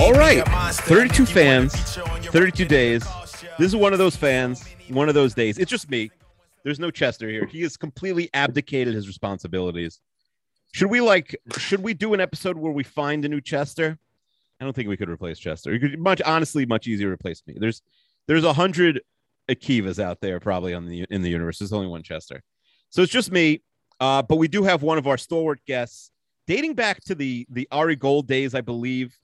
All right, 32 fans, 32 days. This is one of those fans, one of those days. It's just me. There's no Chester here. He has completely abdicated his responsibilities. Should we like? Should we do an episode where we find a new Chester? I don't think we could replace Chester. You could much honestly much easier to replace me. There's there's a hundred Akivas out there probably on the in the universe. There's only one Chester, so it's just me. Uh, but we do have one of our stalwart guests dating back to the the Ari Gold days, I believe.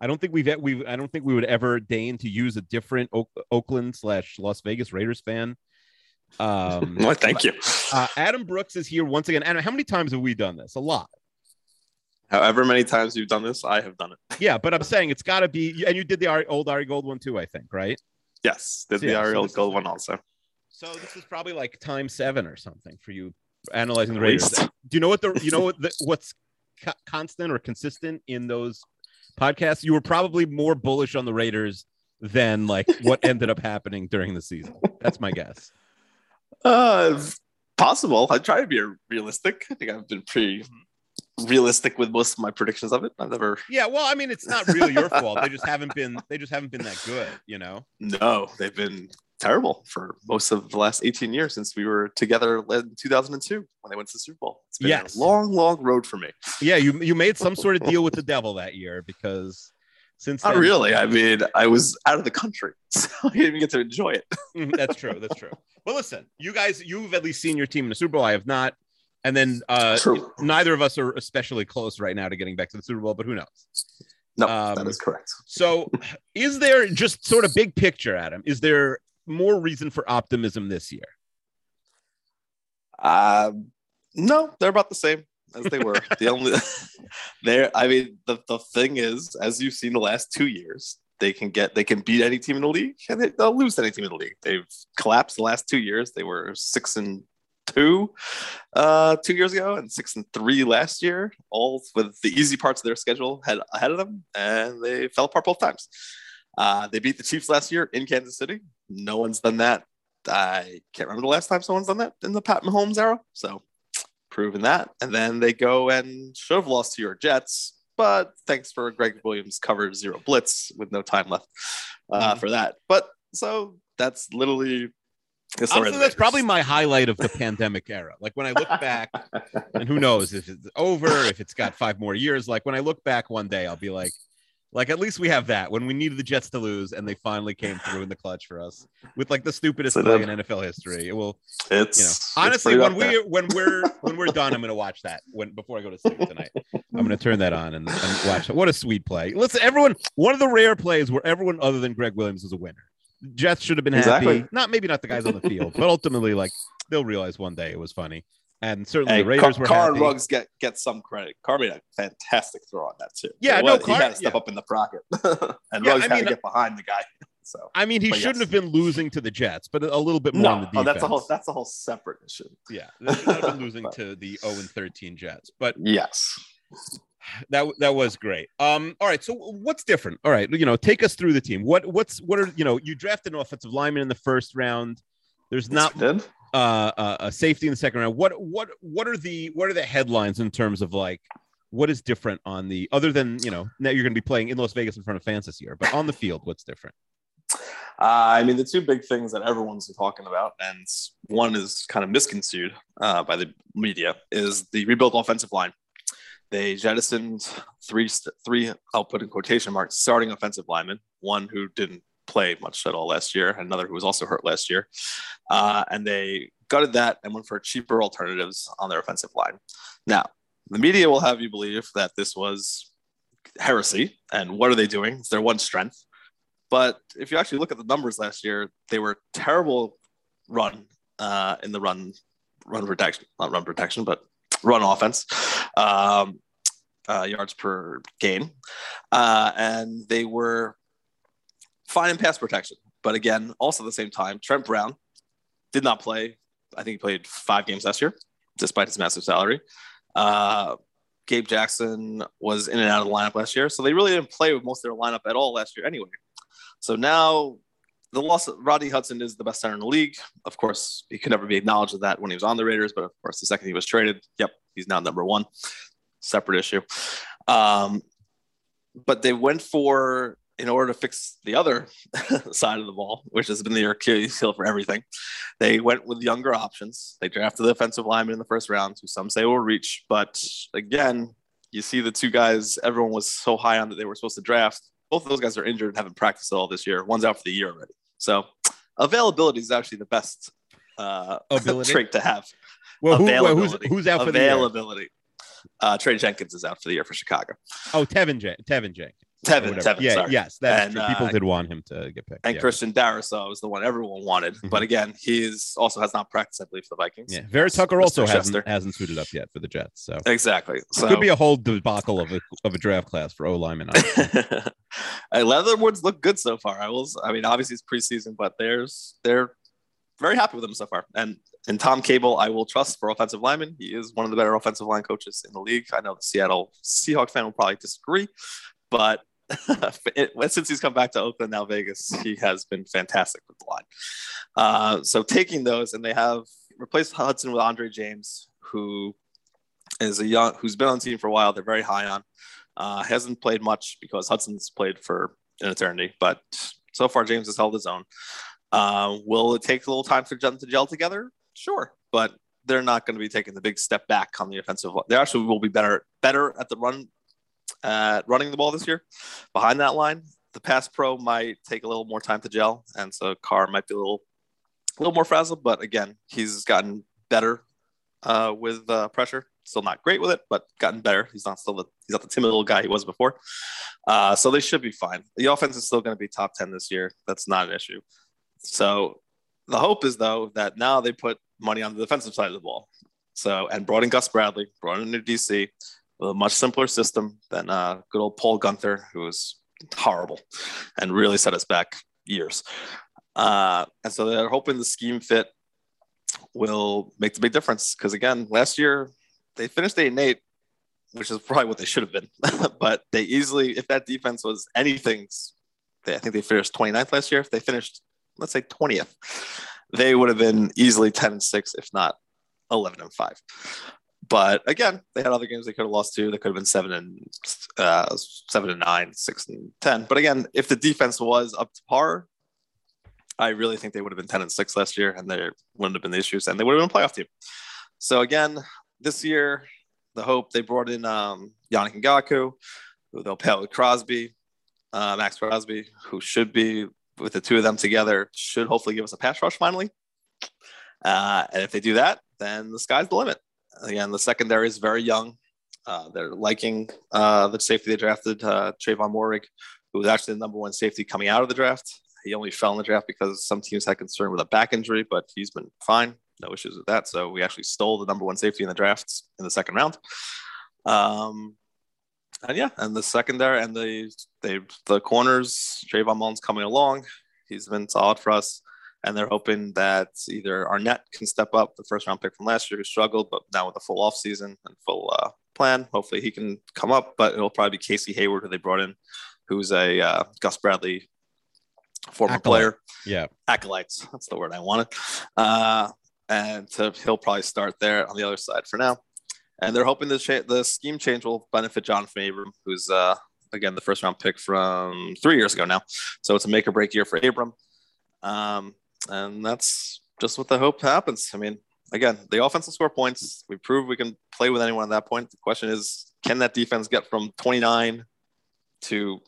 I don't think we've we I don't think we would ever deign to use a different Oak, Oakland slash Las Vegas Raiders fan. Um, well, thank you. Uh, Adam Brooks is here once again. Adam, how many times have we done this? A lot. However many times you've done this, I have done it. Yeah, but I'm saying it's got to be, and you did the Ari, old Ari Gold one too, I think, right? Yes, did So, the yeah, Ari so Gold is- one also. So this is probably like time seven or something for you analyzing the Raiders. Do you know what the you know what the, what's co- constant or consistent in those podcasts? You were probably more bullish on the Raiders than like what ended up happening during the season. That's my guess. Uh, possible. I try to be realistic. I think I've been pretty realistic with most of my predictions of it. I've never. Yeah, well, I mean, it's not really your fault. They just haven't been they just haven't been that good, you know. No, they've been terrible for most of the last 18 years since we were together in 2002 when they went to the Super Bowl. It's been Yes. a long, long road for me. Yeah, you you made some sort of deal with the devil that year because since Not then- really. I mean, I was out of the country, so I didn't even get to enjoy it. Mhm, that's true. That's true. Well, listen, you guys, you've at least seen your team in the Super Bowl. I have not. And then uh, True. neither of us are especially close right now to getting back to the Super Bowl, but who knows? No, Um, that is correct. So, is there just sort of big picture, Adam? Is there more reason for optimism this year? Um, no, they're about the same as they were. the only there, I mean, the, the thing is, as you've seen the last two years, they can get they can beat any team in the league and they, they'll lose any team in the league. They've collapsed the last two years. They were six and two uh two years ago and six and three last year, all with the easy parts of their schedule had ahead of them, and they fell apart both times. Uh, they beat the Chiefs last year in Kansas City. No one's done that. I can't remember the last time someone's done that in the Pat Mahomes era. So proving that. And then they go and should have lost to your Jets, but thanks for Gregg Williams covered zero blitz with no time left uh, Mhm. for that. But so that's literally the story of Honestly, that's Raiders. probably my highlight of the pandemic era. Like when I look back, and who knows if it's over, if it's got five more years. Like when I look back one day, I'll be like, like at least we have that when we needed the Jets to lose and they finally came through in the clutch for us with like the stupidest So play in NFL history. It will, it's you know, honestly, when we there. when we're when we're done, I'm gonna watch that when before I go to sleep tonight. I'm gonna turn that on and, and watch it. What a sweet play! Listen, everyone, one of the rare plays where everyone other than Gregg Williams was a winner. Jets should have been Exactly. happy. Not maybe not the guys on the field, but ultimately, like they'll realize one day it was funny. And certainly Hey, the Raiders Car- were happy. Ruggs get get some credit. Carr made a fantastic throw on that too. Yeah, But no, Carr- he had to step yeah. up in the pocket, and Yeah, Ruggs I had mean- to get behind the guy. So I mean, he But shouldn't yes. have been losing to the Jets, but a little bit more no, defense. oh, that's a whole that's a whole separate issue. yeah, they should been losing to the 0 and 13 Jets. But Yes. that that was great. Um, all right. So what's different? All right, you know, take us through the team. What what's what are you know? You drafted an offensive lineman in the first round. There's not. Uh, uh, a safety in the second round. What what what are the what are the headlines in terms of like what is different on the other than you know now you're going to be playing in Las Vegas in front of fans this year, but on the field, what's different? Uh, I mean, the two big things that everyone's talking about, and one is kind of misconstrued uh, by the media, is the rebuilt offensive line. They jettisoned three, three. I'll put in quotation marks, starting offensive linemen. One who didn't play much at all last year, another who was also hurt last year, uh, and they gutted that and went for cheaper alternatives on their offensive line. Now, the media will have you believe that this was heresy, and what are they doing? It's their one strength. But if you actually look at the numbers last year, they were terrible run uh, in the run run protection, not run protection, but run offense. Um, uh, yards per game, uh, and they were fine in pass protection. But again, also at the same time, Trent Brown did not play. I think he played five games last year, despite his massive salary. Uh, Gabe Jackson was in and out of the lineup last year, so they really didn't play with most of their lineup at all last year anyway. So now the loss of Rodney Hudson is the best center in the league. Of course, he could never be acknowledged of that when he was on the Raiders, but of course, the second he was traded, yep, he's now number one. Separate issue. Um, but they went for in order to fix the other side of the ball, which has been the Achilles heel for everything, they went with younger options. They drafted the offensive lineman in the first round, who some say will reach. But again, you see the two guys everyone was so high on that they were supposed to draft. Both of those guys are injured and haven't practiced at all this year. One's out for the year already. So availability is actually the best uh, trait to have. Well, who, well who's, who's out for the year? Availability. Uh, Trey Jenkins is out for the year for Chicago. Oh, Tevin, Jen- Tevin Jenkins. Tevin, Tevin, yeah, sorry. yes, that's and, People uh, did want him to get picked. And yeah. Christian Darrisaw was the one everyone wanted, mm-hmm. but again, he's also has not practiced, I believe, for the Vikings. Yeah, Vera Tucker also hasn't, hasn't suited up yet for the Jets. So exactly, so it could be a whole debacle of a of a draft class for O lineman. Leatherwood's look good so far. I will. I mean, obviously it's preseason, but there's they're very happy with him so far. And and Tom Cable, I will trust for offensive lineman. He is one of the better offensive line coaches in the league. I know the Seattle Seahawks fan will probably disagree, but since he's come back to Oakland, now Vegas, he has been fantastic with the line. Uh, so taking those, and they have replaced Hudson with Andre James, who is a young, who's been on team for a while. They're very high on. Uh, hasn't played much because Hudson's played for an eternity, but so far James has held his own. Uh, will it take a little time for them to gel together? Sure, but they're not going to be taking the big step back on the offensive. They actually will be better better at the run at running the ball this year behind that line. The pass pro might take a little more time to gel, and so Carr might be a little, a little more frazzled. But again, he's gotten better uh, with uh, pressure. Still not great with it, but gotten better. He's not still the he's not the timid little guy he was before. Uh, so they should be fine. The offense is still going to be top ten this year. That's not an issue. So the hope is though that now they put money on the defensive side of the ball. So and brought in Gus Bradley, brought in a new DC, a much simpler system than uh, good old Paul Guenther, who was horrible and really set us back years. Uh, and so they're hoping the scheme fit will make the big difference. Because again, last year they finished eight and eight, which is probably what they should have been. but they easily, if that defense was anything, they, I think they finished 29th last year. If they finished, let's say 20th, they would have been easily 10 and six, if not 11 and five. But again, they had other games they could have lost to. They could have been seven and uh, seven and nine, six and ten. But again, if the defense was up to par, I really think they would have been ten and six last year, and there wouldn't have been the issues, and they would have been a playoff team. So again, this year, the hope they brought in um, Yannick Ngakoue, who they'll pair with Crosby, uh, Maxx Crosby, who should be with the two of them together, should hopefully give us a pass rush finally. Uh, and if they do that, then the sky's the limit. Again, the secondary is very young. Uh, they're liking uh, the safety they drafted, uh, Trevon Moehrig, who was actually the number one safety coming out of the draft. He only fell in the draft because some teams had concern with a back injury, but he's been fine. No issues with that. So we actually stole the number one safety in the drafts in the second round. Um, and yeah, and the secondary and the they the corners, Trayvon Mullins coming along. He's been solid for us and they're hoping that either Arnette can step up, the first round pick from last year who struggled, but now with a full off season and full uh, plan, hopefully he can come up. But it'll probably be Casey Hayward who they brought in, who's a uh, Gus Bradley former Acolyte. player. Yeah, acolytes. That's the word I wanted. Uh, and to, he'll probably start there on the other side for now. And they're hoping the cha- the scheme change will benefit Johnathan Abram, who's uh, again the first round pick from three years ago now. So it's a make or break year for Abram. Um, and that's just what the hope happens. I mean, again, the offense will score points. We prove we can play with anyone at that point. The question is, can that defense get from 29 to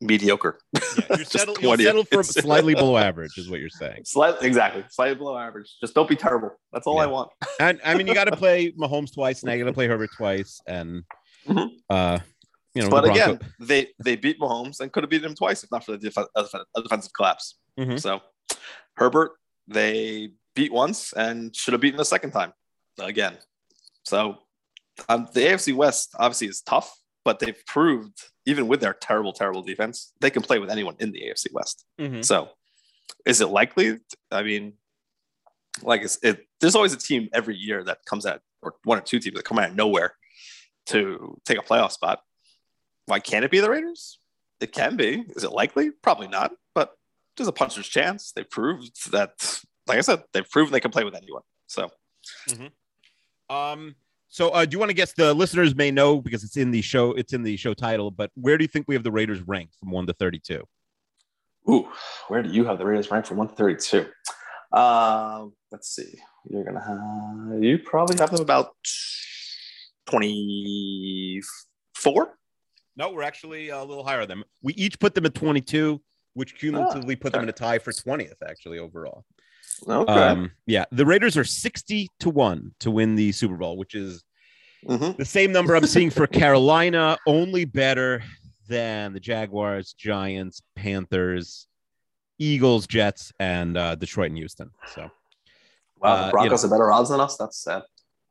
mediocre? Yeah, you're settle, you'll settle for slightly below average, is what you're saying. Slightly, exactly, slightly below average. Just don't be terrible. That's all yeah. I want. and I mean, you got to play Mahomes twice, now you got to play Herbert twice, and mm-hmm. uh, you know. But the again, they they beat Mahomes and could have beat him twice if not for the def- defensive collapse. Mm-hmm. So Herbert, they beat once and should have beaten the second time again. So um, the AFC West obviously is tough, but they've proved even with their terrible, terrible defense, they can play with anyone in the AFC West. Mm-hmm. So is it likely? I mean, like it's, it, there's always a team every year that comes out, or one or two teams that come out of nowhere to take a playoff spot. Why can't it be the Raiders? It can be. Is it likely? Probably not. But there's a puncher's chance. They proved that like I said, they've proven they can play with anyone. So, mm-hmm. um, so uh, do you want to guess? The listeners may know because it's in the show. It's in the show title. But where do you think we have the Raiders ranked from one to thirty-two? Ooh, where do you have the Raiders ranked from one to thirty-two? Um, let's see. You're gonna have you probably have them about twenty-four. No, we're actually a little higher than them. We each put them at twenty-two, which cumulatively ah, put them in a tie for twentieth, actually overall. Okay. Um, yeah, the Raiders are 60 to 1 to win the Super Bowl, which is mm-hmm. the same number I'm seeing for Carolina, only better than the Jaguars, Giants, Panthers, Eagles, Jets, and uh, Detroit and Houston. So, wow, the Broncos uh, you know. are better odds than us. That's sad.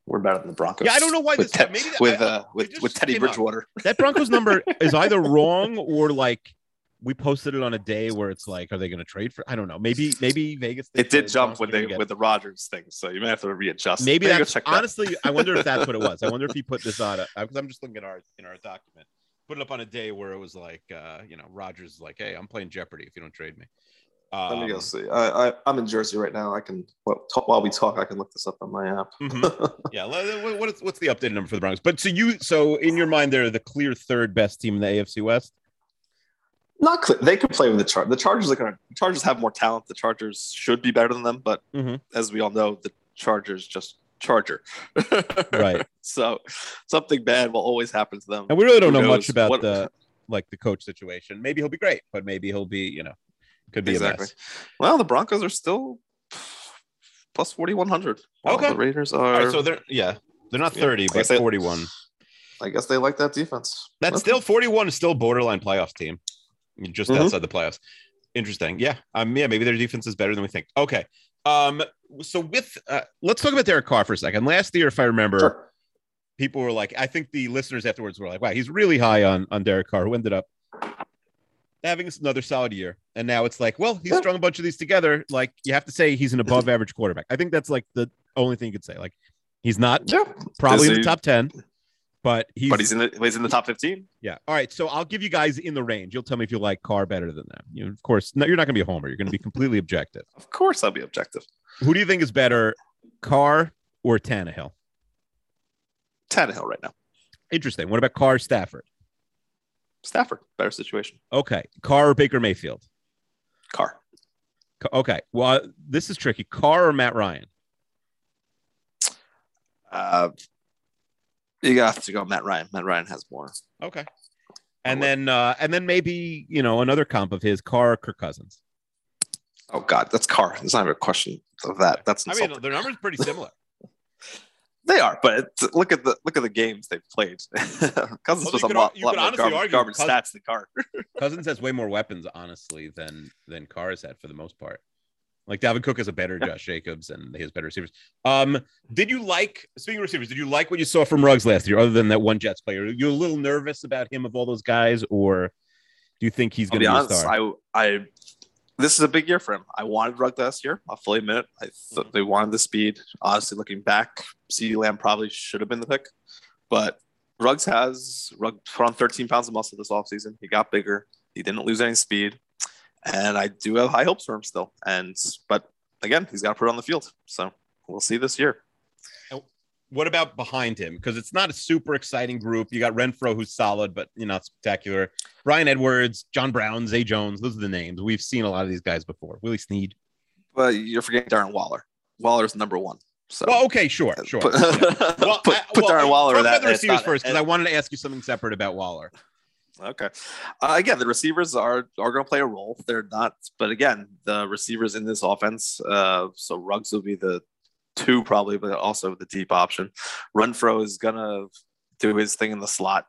We're better than the Broncos. Yeah, I don't know why with this. Te- maybe that, with uh, with with Teddy Bridgewater. That Broncos number is either wrong or like we posted it on a day where it's like, are they going to trade for? I don't know. Maybe maybe Vegas. It did jump when they with the Rodgers thing, so you may have to readjust. Maybe, that's honestly. I wonder if that's what it was. I wonder if he put this on because I'm just looking at our in our document. Put it up on a day where it was like, uh, you know, Rodgers is like, hey, I'm playing Jeopardy if you don't trade me. Um, Let me go um, see. I, I am in Jersey right now. I can well, talk, while we talk, I can look this up on my app. mm-hmm. Yeah. What is, what's the updated number for the Broncos? But so you so in your mind, they're the clear third best team in the AFC West. Not clear. They could play with the Chargers. The Chargers are going to. Chargers have more talent. The Chargers should be better than them, but mm-hmm. as we all know, the Chargers just Charger. right. So something bad will always happen to them. And we really don't Who know much about what, the like the coach situation. Maybe he'll be great, but maybe he'll be you know could be exactly. Well, the Broncos are still plus forty one hundred. Okay. The Raiders are. so they're yeah they're not thirty, yeah, but forty one. I guess they like that defense. That's okay. still 41 is still borderline playoff team just mm-hmm. outside the playoffs. Interesting. Yeah. Um, yeah, maybe their defense is better than we think. Okay. Um, so with uh, let's talk about Derek Carr for a second. Last year, if I remember, sure. people were like, I think the listeners afterwards were like, wow, he's really high on on Derek Carr, who ended up having another solid year. And now it's like, well, he's strung a bunch of these together. Like you have to say he's an above average quarterback. I think that's like the only thing you could say. Like he's not yeah. probably in the top 10 but he's but he's in the he's in the top 15 yeah. All right so i'll give you guys in the range. You'll tell me if you like carr better than them. You know, of course no, you're not going to be a homer. You're going to be completely objective. Of course i'll be objective. Who do you think is better carr or Tannehill? Tannehill right now. Interesting. What about carr stafford? Stafford better situation. Okay. Carr or baker mayfield? Carr. Okay. Well this is tricky. Carr or matt ryan? Uh you have to go Matt Ryan. Matt Ryan has more. Okay. And then uh and then maybe, you know, another comp of his Carr Kirk Cousins. Oh God, that's Carr. There's not even a question of that. That's insulting. I mean their numbers are pretty similar. they are, but look at the look at the games they've played. Cousins was a lot, lot more garbage, garbage Cousins, stats than Carr. Cousins has way more weapons, honestly, than than Carr has had for the most part. Like Dalvin Cook is a better Josh Jacobs and he has better receivers. Um, did you like speaking of receivers? Did you like what you saw from Ruggs last year, other than that one Jets player? You're you a little nervous about him of all those guys, or do you think he's going to be, honest, a star? I, I, this is a big year for him. I wanted Ruggs last year. I'll fully admit it. I thought they wanted the speed. Honestly, looking back, CeeDee Lamb probably should have been the pick, but Ruggs has Ruggs put on 13 pounds of muscle this offseason. He got bigger. He didn't lose any speed and I do have high hopes for him still. And but again, he's got to put it on the field, so we'll see this year. what about behind him? Because it's not a super exciting group. You got Renfrow, who's solid, but you know, not spectacular. Bryan Edwards, John Brown, Zay Jones. Those are the names. We've seen a lot of these guys before. Willie Snead. But you're forgetting Darren Waller. Waller's number one. So well, okay, sure, sure. Put, well, put, put well, Darren Waller. That, the receivers first, because I wanted to ask you something separate about Waller. Okay. Uh, again, the receivers are are going to play a role. They're not, but again, the receivers in this offense. Uh, so Ruggs will be the two probably, but also the deep option. Renfrow is going to do his thing in the slot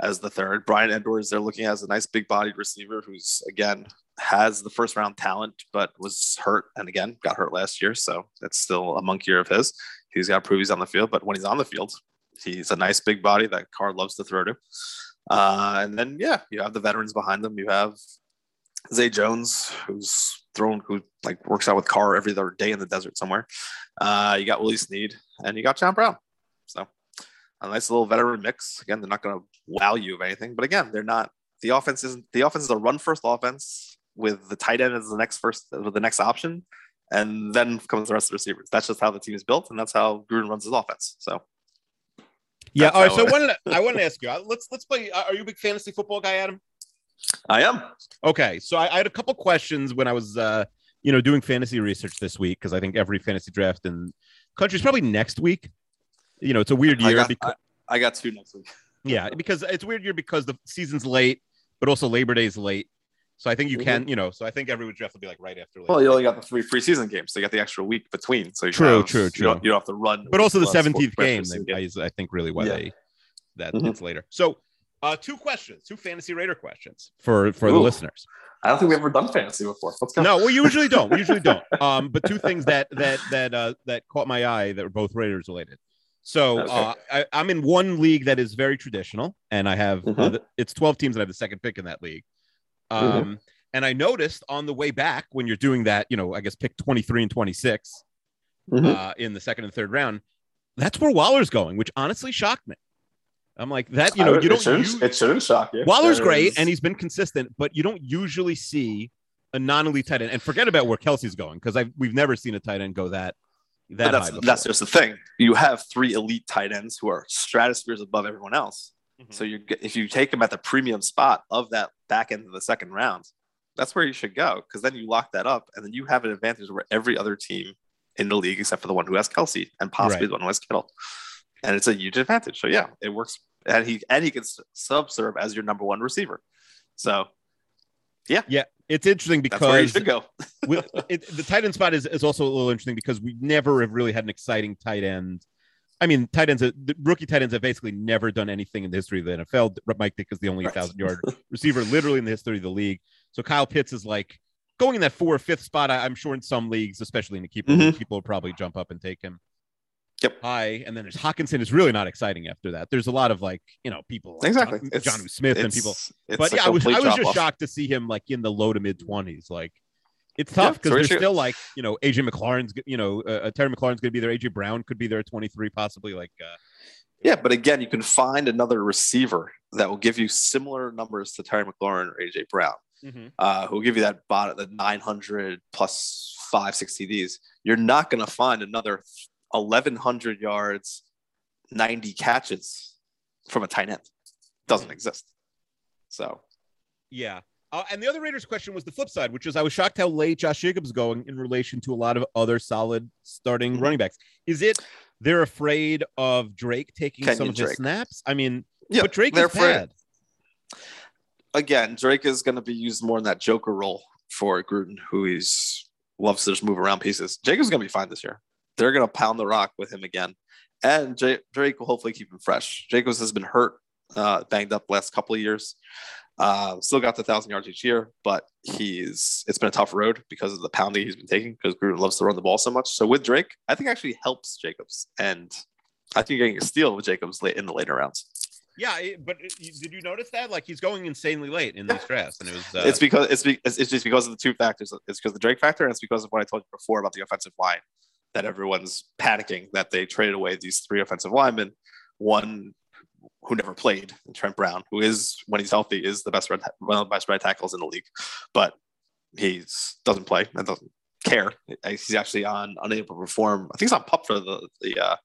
as the third. Bryan Edwards, they're looking at as a nice big bodied receiver who's again has the first round talent, but was hurt and again got hurt last year. So that's still a monkey year of his. He's got to prove he's on the field, but when he's on the field, he's a nice big body that Carr loves to throw to. Uh, and then yeah, you have the veterans behind them. You have Zay Jones, who's thrown, who like works out with Carr every other day in the desert somewhere. Uh, you got Willie Snead, and you got John Brown. So a nice little veteran mix. Again, they're not going to wow you of anything, but again, they're not. The offense isn't. The offense is a run first offense with the tight end as the next first, with the next option, and then comes the rest of the receivers. That's just how the team is built, and that's how Gruden runs his offense. So yeah. All right. So I wanted to, I wanted to ask you. Uh, let's let's play. Uh, are you a big fantasy football guy, Adam? I am. Okay. So I, I had a couple questions when I was, uh, you know, doing fantasy research this week because I think every fantasy draft in country is probably next week. You know, it's a weird year I got, because I, I got two next week. yeah, because it's weird year because the season's late, but also Labor Day's late. So I think you can, you know, so I think every draft will be like right after. Labor well, you only got the three preseason games, so you got the extra week between. So you true, have, true, true. You don't, you don't, have to run. But also the seventeenth game, they, I, I think, really why yeah. they that mm-hmm. it's later. So, uh, two questions, two fantasy raider questions for for Ooh. the listeners. I don't think we've ever done fantasy before. Let's go. No, we usually don't. We usually don't. Um, but two things that that that uh, that caught my eye that were both Raiders related. So okay. uh, I, am in one league that is very traditional, and I have mm-hmm. uh, it's 12 teams, and I have the second pick in that league. Mm-hmm. Um, mm-hmm. And I noticed on the way back when you're doing that, you know, I guess pick 23 and 26 mm-hmm. uh, in the second and third round. That's where Waller's going, which honestly shocked me. I'm like that. You know, you don't. It shouldn't, use, it shouldn't shock you. Waller's great, and he's been consistent, but you don't usually see a non-elite tight end. And forget about where Kelce's going because I we've never seen a tight end go that that that's, high. That's just the thing. You have three elite tight ends who are stratospheres above everyone else. Mm-hmm. So you if you take them at the premium spot of that back end of the second round, that's where you should go because then you lock that up, and then you have an advantage over every other team in the league except for the one who has Kelce and possibly right. the one who has Kittle. And it's a huge advantage. So yeah, it works and he and he can sub serve as your number one receiver. So, yeah, yeah, it's interesting because That's where you should go. with, it, the tight end spot is, is also a little interesting because we never have really had an exciting tight end. I mean, tight ends, the rookie tight ends have basically never done anything in the history of the NFL. Mike Ditka is the only right. thousand yard receiver literally in the history of the league. So Kyle Pitts is like going in that four or fifth spot. I, am sure in some leagues, especially in the keeper, mm-hmm. people will probably jump up and take him. Yep. High, and then there's Hockenson is really not exciting after that. There's a lot of like you know people exactly like John, Smith and people. But yeah, I was I was just off. shocked to see him like in the low to mid twenties. Like it's tough because yeah, there's still like you know AJ McLaurin's you know uh, uh Terry McLaurin's going to be there. AJ Brown could be there at 23 possibly. Like uh, yeah, but again, you can find another receiver that will give you similar numbers to Terry McLaurin or AJ Brown. Mm-hmm. Uh, who will give you that bot the 900 plus five, six TDs. You're not going to find another 1,100 yards, 90 catches from a tight end. Doesn't exist. So, yeah. Uh, and the other Raiders question was the flip side, which is I was shocked how late Josh Jacobs going in relation to a lot of other solid starting mm-hmm. running backs. Is it they're afraid of Drake taking Kenyon some of Drake. his snaps? I mean, yeah, but Drake is afraid. bad. Again, Drake is going to be used more in that Joker role for Gruden, who he's loves to just move around pieces. Jacobs going to be fine this year they're going to pound the rock with him again. And J- Drake will hopefully keep him fresh. Jacobs has been hurt, uh, banged up last couple of years. Uh, still got the thousand yards each year, but he's it's been a tough road because of the pounding he's been taking because Gruden loves to run the ball so much. So with Drake, I think actually helps Jacobs, and I think you're getting a steal with Jacobs late in the later rounds. Yeah, but did you notice that? Like he's going insanely late in these drafts, and it was. Uh... It's because it's, be, it's just because of the two factors. It's because the Drake factor, and it's because of what I told you before about the offensive line that everyone's panicking that they traded away these three offensive linemen. One who never played, Trent Brown, who is when he's healthy is the best red, one of the best right tackles in the league, but he doesn't play and doesn't care. He's actually on unable to perform. I think he's on pup for the the uh,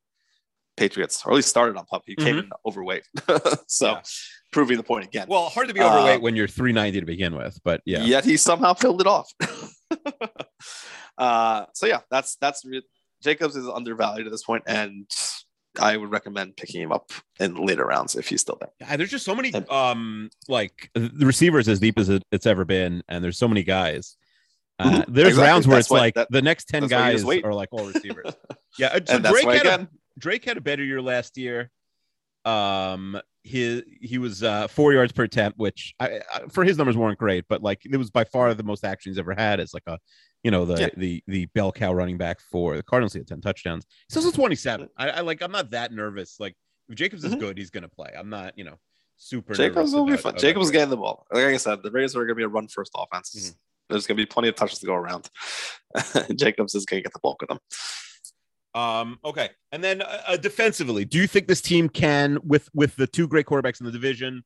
Patriots, or at least started on pup. He came in overweight, so Yeah. proving the point again. Well, hard to be overweight Uh, when you're 390 to begin with, but yeah. Yet he somehow filled it off. uh, so yeah, that's that's re- Jacobs is undervalued at this point, and I would recommend picking him up in later rounds if he's still there. Yeah, there's just so many um like the receivers as deep as it, it's ever been, and there's so many guys. Uh, Mhm. There's Exactly. rounds where That's it's why- like that- the next ten that's why you guys are like all receivers. yeah, uh, so Drake had, again, a, Drake had a better year last year. Um, his he was uh, four yards per attempt, which I, I, for his numbers weren't great, but like it was by far the most action he's ever had as like a you know the Yeah. the the bell cow running back for the Cardinals. He had ten touchdowns. He's also 27. I, I like I'm not that nervous. Like if Jacobs is Mhm. good, he's gonna play. I'm not you know super. Jacobs will be fun. Jacobs getting the ball. Like I said, the Raiders are going to be a run first offense. Mhm. There's going to be plenty of touches to go around. Jacobs is going to get the bulk of them. Um, okay, and then uh, uh, defensively, do you think this team can, with with the two great quarterbacks in the division,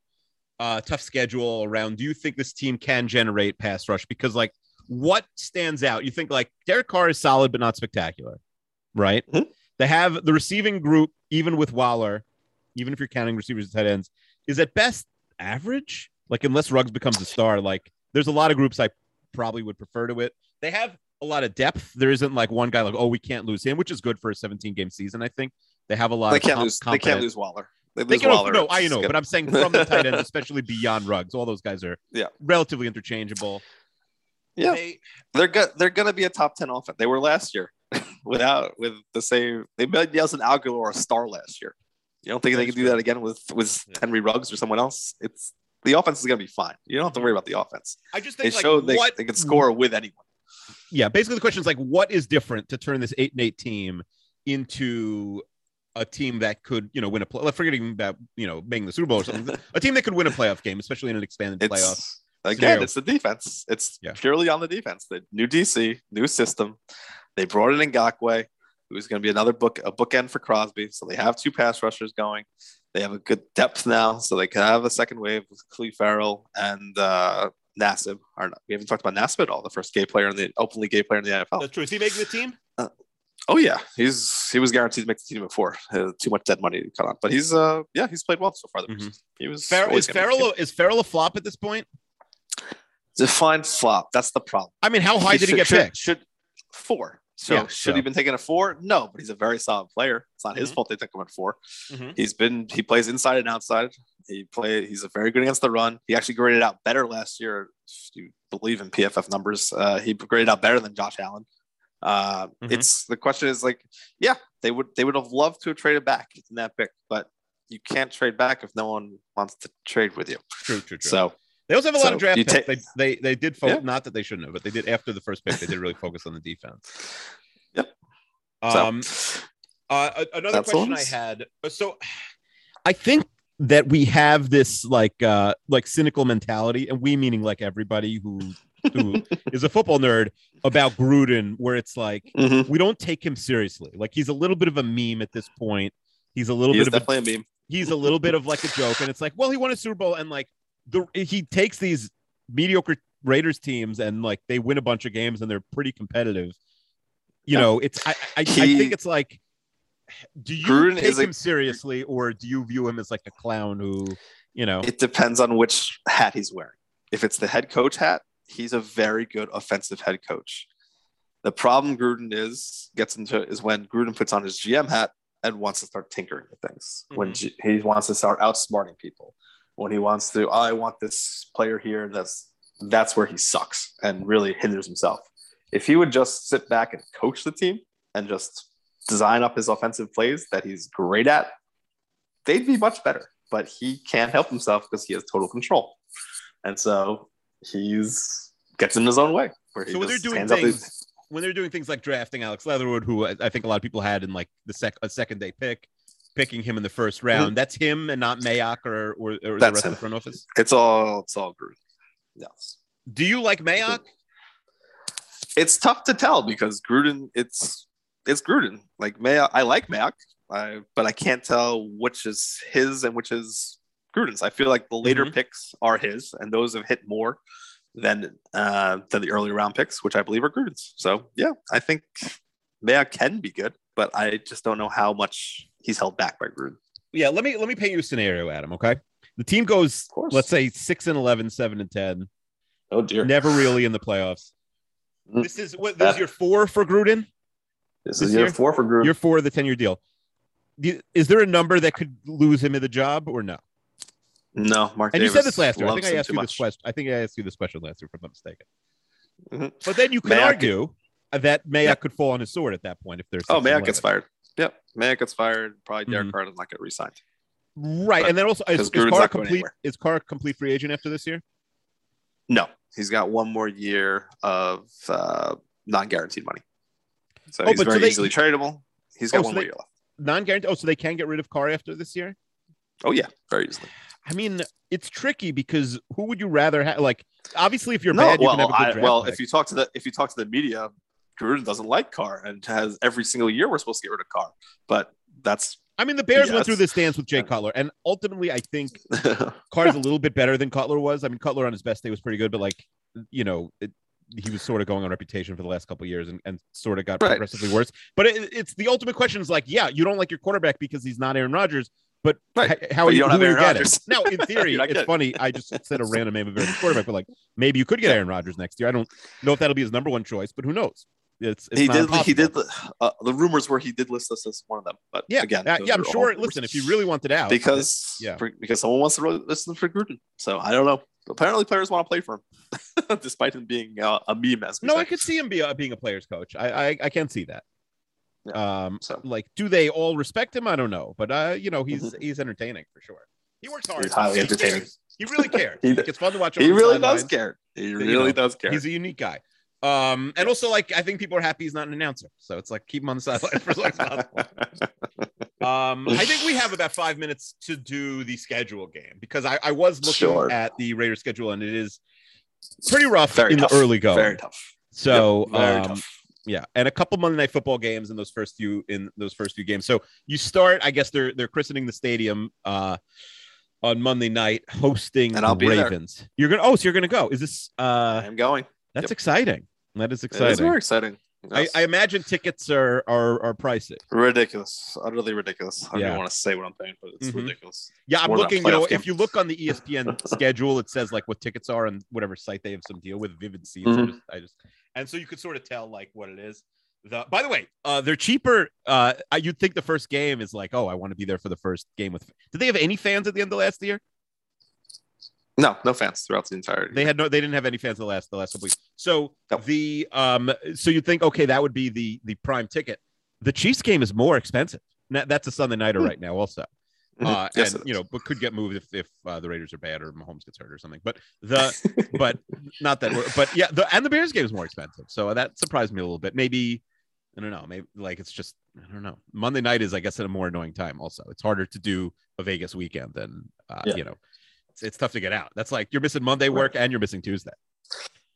uh, tough schedule around? Do you think this team can generate pass rush? Because like, what stands out? You think like Derek Carr is solid but not spectacular, right? Mhm. They have the receiving group, even with Waller, even if you're counting receivers and tight ends, is at best average. Like unless Ruggs becomes a star, like there's a lot of groups I probably would prefer to it. They have a lot of depth. There isn't like one guy like, oh, we can't lose him, which is good for a 17 game season. I think they have a lot. They of can't com- lose. They can't lose Waller. They They lose can Waller. no, I know, but I'm saying from the tight end, especially beyond Ruggs, all those guys are Yeah. relatively interchangeable. Yeah. They- they're good. They're going to be a top ten offense. They were last year without with the same. They made Nelson Agholor a star last year. You don't think they That's can do that again with with Yeah. Henry Ruggs or someone else? It's the offense is going to be fine. You don't have to worry about the offense. I just They think like, showed they, what they can score with anyone. yeah, basically the question is like, what is different to turn this eight and eight team into a team that could, you know, win a play? Forgetting about you know making the Super Bowl or something, a team that could win a playoff game, especially in an expanded It's playoff. Again, it's the defense. It's Yeah. purely on the defense. The new DC, new system. They brought in Ngakoue, who's going to be another book a bookend for Crosby. So they have two pass rushers going. They have a good depth now, so they can have a second wave with Clelin Ferrell and uh, Nassib. Or not, we haven't talked about Nassib at all, the first gay player in the openly gay player in the NFL. That's true. Is he making the team? Oh yeah, he's he was guaranteed to make the team before. Uh, too much dead money to cut on, but he's uh yeah he's played well so far. Mhm. He was Ferrell, is gonna make the Ferrell is Ferrell a flop at this point? Define flop. That's the problem. I mean, how high did he get should, picked? Should four. So Yeah, should so- he been taken at four? No, but he's a very solid player. It's not his Mhm. fault they took him at 4 Mhm. He's been he plays inside and outside. He play he's a very good against the run. He actually graded out better last year. If you believe in PFF numbers, uh, he graded out better than Josh Allen. Uh, Mhm. It's the question is like, yeah, they would they would have loved to have traded back in that pick, but you can't trade back if no one wants to trade with you. True, true, true. So They also have a lot of draft picks. they, they they did fo- Yeah. not that they shouldn't have, but they did after the first pick. They did really focus on the defense. Yep. So, Um, uh, another question I had. uh, So, I think that we have this like uh like cynical mentality, and we meaning like everybody who who is a football nerd about Gruden, where it's like mhm. we don't take him seriously. Like he's a little bit of a meme at this point. He's a little he bit of a a meme. he's a little bit of like a joke, and it's like, well, he won a Super Bowl, and like the he takes these mediocre Raiders teams and like they win a bunch of games and they're pretty competitive. You Yeah. know, it's I I, I think it's like, do you Gruden take is a- him seriously or do you view him as like a clown who, you know, It depends on which hat he's wearing. If it's the head coach hat, he's a very good offensive head coach. The problem Gruden is gets into is when Gruden puts on his GM hat and wants to start tinkering with things. When mm-hmm. G- he wants to start outsmarting people. When he wants to, oh, I want this player here. That's that's where he sucks and really hinders himself. If he would just sit back and coach the team and just design up his offensive plays that he's great at, they'd be much better. But he can't help himself because he has total control, and so he's gets in his own way. Where he So when they're doing things- when they're doing things like drafting Alex Leatherwood, who I, I think a lot of people had in like the sec a second day pick, picking him in the first round, that's him and not Mayock or or, or the rest him. of the front office. it's all it's all Gruden. Yes. Do you like Mayock? it's tough to tell because Gruden, it's it's Gruden. Like May I like Mayock, I, but I can't tell which is his and which is Gruden's. I feel like the later Mhm. picks are his, and those have hit more than uh, than the early round picks, which I believe are Gruden's. So yeah, I think Mayock can be good, but I just don't know how much he's held back by Gruden. Yeah, let me let me paint you a scenario, Adam. Okay, the team goes, let's say six and 11, 7 and ten. Oh dear, never really in the playoffs. Mm. This is what this is your four for Gruden. This, this is year four for Gruden. Year four of the ten year deal. Is there a number that could lose him in the job or no? No, Mark. And Davis you said this last year. I think I asked you much. this question. I think I asked you this question last year, if I'm not mistaken. Mm-hmm. But then you could Mayock argue could, that Mayock yeah. could fall on his sword at that point if there's. Oh, Mayock gets fired. Yep, Mayock gets fired. Probably Derek mm-hmm. Carr does not get re-signed. Right, but, and then also is, is Carr complete? Is Carr complete free agent after this year? No, he's got one more year of uh, non-guaranteed money, so oh, he's very so they, easily tradable. He's got oh, one so more they, year left. Non-guaranteed. Oh, so they can get rid of Carr after this year? Oh yeah, very easily. I mean, it's tricky because who would you rather have? Like, obviously, if you're no, bad, you well, can have a good I, well, pick. if you talk to the if you talk to the media, Gruden doesn't like Carr and has every single year we're supposed to get rid of Carr, but that's. I mean, the Bears yes. went through this dance with Jay Cutler, and ultimately, I think Carr's a little bit better than Cutler was. I mean, Cutler on his best day was pretty good, but like, you know, it, he was sort of going on reputation for the last couple years and, and sort of got right. progressively worse. But it, it's the ultimate question is like, yeah, you don't like your quarterback because he's not Aaron Rodgers, but right. how but you, don't have Aaron Rodgers. Now, in theory, it's funny. I just said a random name of a quarterback, but like maybe you could get Aaron Rodgers next year. I don't know if that'll be his number one choice, but who knows? It's, it's he did. He did. Uh, the rumors were he did list us as one of them. But yeah, again, uh, yeah, I'm sure. Listen, if you really want wanted out, because yeah, for, because someone wants to really listen for Gruden. So I don't know. Apparently, players want to play for him, despite him being uh, a meme. As well. no, say. I could see him be being a player's coach. I I, I can see that. Yeah, um, so like, do they all respect him? I don't know, but uh, you know, he's mm-hmm. he's entertaining for sure. He works hard. He's highly he entertaining. Cares. He really cares. he, it's fun to watch. He really does care. He really you know, does care. He's a unique guy. Um, and also like I think people are happy he's not an announcer, so it's like keep him on the sideline for as long as possible. um, I think we have about five minutes to do the schedule game because I, I was looking sure. at the Raiders schedule and it is pretty rough Very in tough. the early go. Very tough. So yep. Very um, tough yeah, and a couple Monday Night Football games in those first few in those first few games. So you start, I guess they're they're christening the stadium uh, on Monday night, hosting and I'll the Ravens. There. You're gonna oh, so you're gonna go? Is this? uh I'm going. That's yep. exciting. That is exciting. It's very exciting. Yes. I, I, imagine tickets are are are pricey. Ridiculous, utterly ridiculous. I don't even want to say what I'm paying, but it's mm-hmm. ridiculous. Yeah, it's I'm looking. You know, game. if you look on the ESPN schedule, it says like what tickets are and whatever site they have some deal with. Vivid Seats. Mm-hmm. I, just, I just, and so you could sort of tell like what it is. The, by the way, uh, they're cheaper. Uh, you'd think the first game is like, oh, I want to be there for the first game with. Did they have any fans at the end of last year? No, no fans throughout the entire. They had no. They didn't have any fans the last the last couple weeks. So the um. So you'd think, okay, that would be the the prime ticket. The Chiefs game is more expensive. That's a Sunday nighter mm. right now, also. Mm-hmm. Uh, yes, and you know, but could get moved if, if uh, the Raiders are bad or Mahomes gets hurt or something. But the but not that. But yeah, the and the Bears game is more expensive, so that surprised me a little bit. Maybe I don't know. Maybe like it's just I don't know. Monday night is I guess at a more annoying time. Also, it's harder to do a Vegas weekend than uh, yeah. you know it's, it's tough to get out. That's like you're missing Monday work and you're missing Tuesday.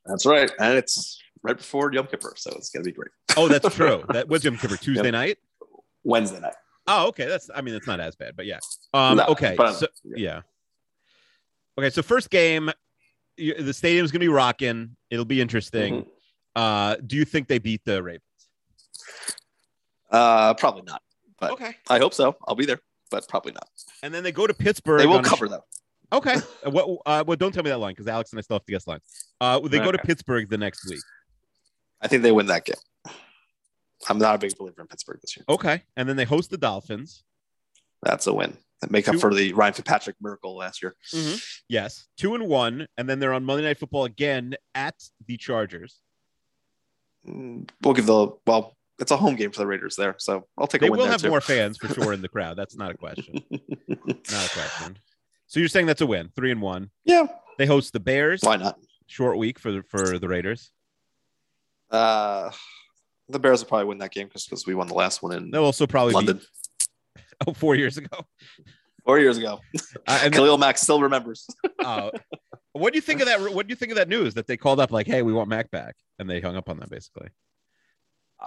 That's right, and it's right before Yom Kippur, so it's gonna be great. oh, that's true. That was Yom Kippur Tuesday yep. night. Wednesday night. Oh, okay. That's I mean, it's not as bad, but yeah. Um, no, okay. So, yeah. yeah. Okay, so first game, the stadium's gonna be rocking. It'll be interesting. Mm-hmm. Uh, do you think they beat the Ravens? Uh, probably not. But okay. I hope so. I'll be there, but probably not. And then they go to Pittsburgh. They will cover sh- them. Okay. Uh, what? Uh, well, don't tell me that line because Alex and I still have to guess line. Uh, they okay. go to Pittsburgh the next week. I think they win that game. I'm not a big believer in Pittsburgh this year. Okay, and then they host the Dolphins. That's a win. That make up Two. for the Ryan Fitzpatrick miracle last year. Mm-hmm. Yes, two and one, and then they're on Monday Night Football again at the Chargers. Mm, we'll give the well. It's a home game for the Raiders there, so I'll take. They will have too. more fans for sure in the crowd. That's not a question. not a question. So you're saying that's a win, three and one. Yeah. They host the Bears. Why not? Short week for the for the Raiders. Uh, the Bears will probably win that game just because we won the last one in. They'll also probably London. Be, oh, four years ago. Four years ago. Uh, and Khalil Mack still remembers. uh, what do you think of that? What do you think of that news that they called up like, "Hey, we want Mack back," and they hung up on them basically?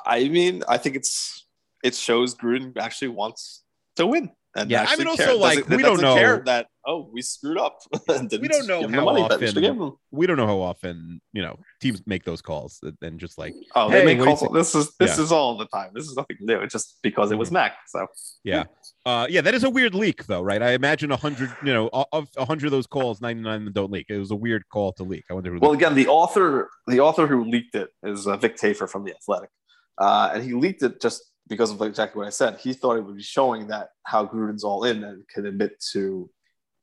I mean, I think it's it shows Gruden actually wants to win And Yeah, I mean, also, care. like, Doesn't- we doesn't don't care know- that oh we screwed up. Didn't We don't know how money that we often- should have given them. we don't know how often you know teams make those calls and- just like Oh, Hey, they make what do you calls. This is this Yeah. is all the time. This is nothing new. It's just because it was Mack. So yeah uh yeah that is a weird leak though right i imagine a hundred you know of a hundred of those calls 99 don't leak it was a weird call to leak i wonder who well, again, the author the author who leaked it is uh, Vic Tafur from the Athletic, uh, and he leaked it just because of exactly what I said. He thought it would be showing that how Gruden's all in and can admit to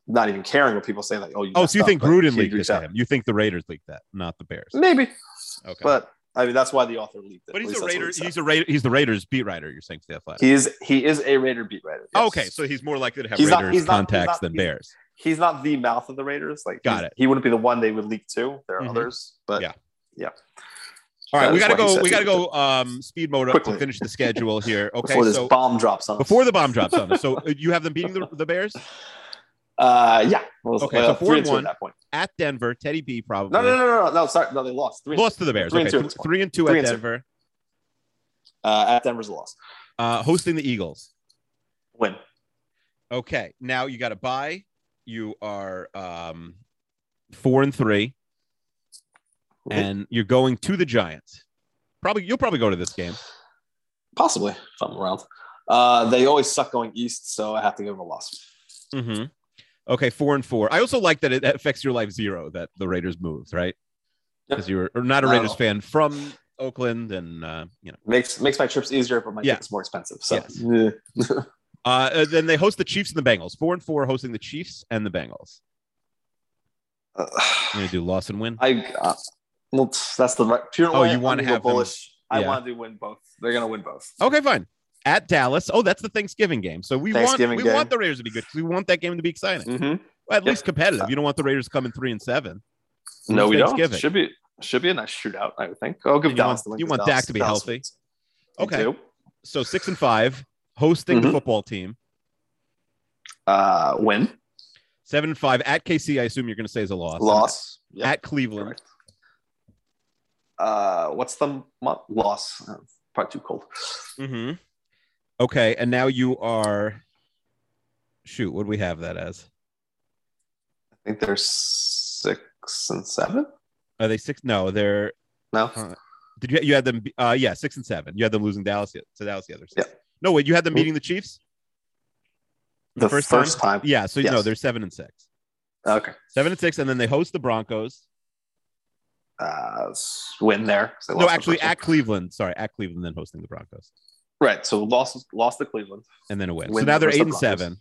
not even caring what people say. Like, oh, you oh so you up, think but gruden leaked it reached to him you think the raiders leaked that not the bears Maybe, okay but I mean that's why the author leaked it. but he's least a raider he he's a raider he's the raiders beat writer you're saying to the athletic He is he is a Raider beat writer. Yes. okay so he's more likely to have He's raiders not- he's contacts not- than he's- bears he's not the mouth of the Raiders. Like, Got it. He wouldn't be the one they would leak to. There are Mhm. others, but Yeah. yeah. All right That we gotta go we gotta go um speed mode up to Quickly. finish the schedule here okay Before this so bomb drops on us. before the bomb drops on us so uh, you have them beating the, the bears Uh, yeah. Well, Okay, uh, so four and one. at that point. at denver teddy b probably No, no, no, no, no, no. Sorry, no, they lost. Three and lost two. to the bears Three okay and two three and two Three at and two. denver Uh, at Denver's a loss. uh hosting the eagles Win. Okay, now you got to buy. You are um, four and 3 Mhm. And you're going to the Giants. Probably you'll probably go to this game. Possibly, if I'm around. Uh, they always suck going east, so I have to give them a loss. Mm-hmm. Okay, four and four. I also like that it affects your life zero that the Raiders moved, right? Because you're not a Raiders fan from Oakland, and uh, you know. Makes makes my trips easier, but my Yeah. tickets more expensive. So Yes. Uh, then they host the Chiefs and the Bengals. Four and four, hosting the Chiefs and the Bengals. Uh, You're gonna do loss and win. I uh, well, that's the right. Pure Oh, you wanna gonna have bullish. I want to win both. They're gonna win both. Okay, fine. At Dallas. Oh, that's the Thanksgiving game. So we want we game. want the Raiders to be good we want that game to be exciting. Mm-hmm. Well, at Yep. least competitive. You don't want the Raiders coming three and seven. No, we don't. Should be should be a nice shootout. I would think. I'll give you Dallas want- the win. want Dallas- Dak to be Dallas healthy. Okay. So six and five, hosting the Mhm. football team. Uh, win Seven and five at KC. I assume you're going to say is a loss. loss. Yep. at Cleveland. Correct. Uh, what's the month? Loss. Uh, probably too cold. hmm Okay, and now you are. Shoot, what do we have that as? I think they're six and seven. Are they six? No, they're. No, Uh, Did you you had them? Uh, yeah, six and seven. You had them losing Dallas to Dallas the other. Six. Yeah. No, wait, you had them beating the Chiefs. the first, time. Yeah, so no, they're seven and six. Okay. Seven and six, and then they host the Broncos. Uh, win there. No, lost the actually, at Cleveland. Sorry, at Cleveland, then hosting the Broncos, right. So lost lost to Cleveland. and then a win. so now they're eight the and seven.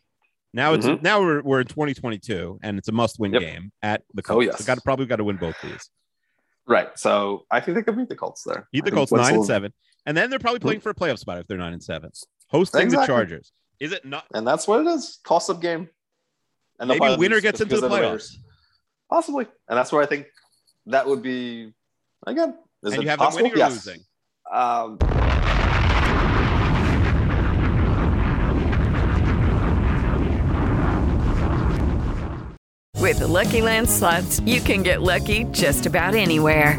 Now it's Mhm. now we're, we're in 2022, and it's a must-win Yep. game at the Oh, Colts. yes. So got to probably got to win both these. Right. So I think they could beat the Colts there. Beat the think Colts nine and seven, and then they're probably playing for a playoff spot if they're nine and seven. Hosting the Chargers. Is it not? And that's what it is. Toss up game. And Maybe winner gets into the playoffs. Possibly. And that's where I think that would be again. Is and it you have them possible? winning or yes. losing? Um, With the Lucky Land slots, you can get lucky just about anywhere.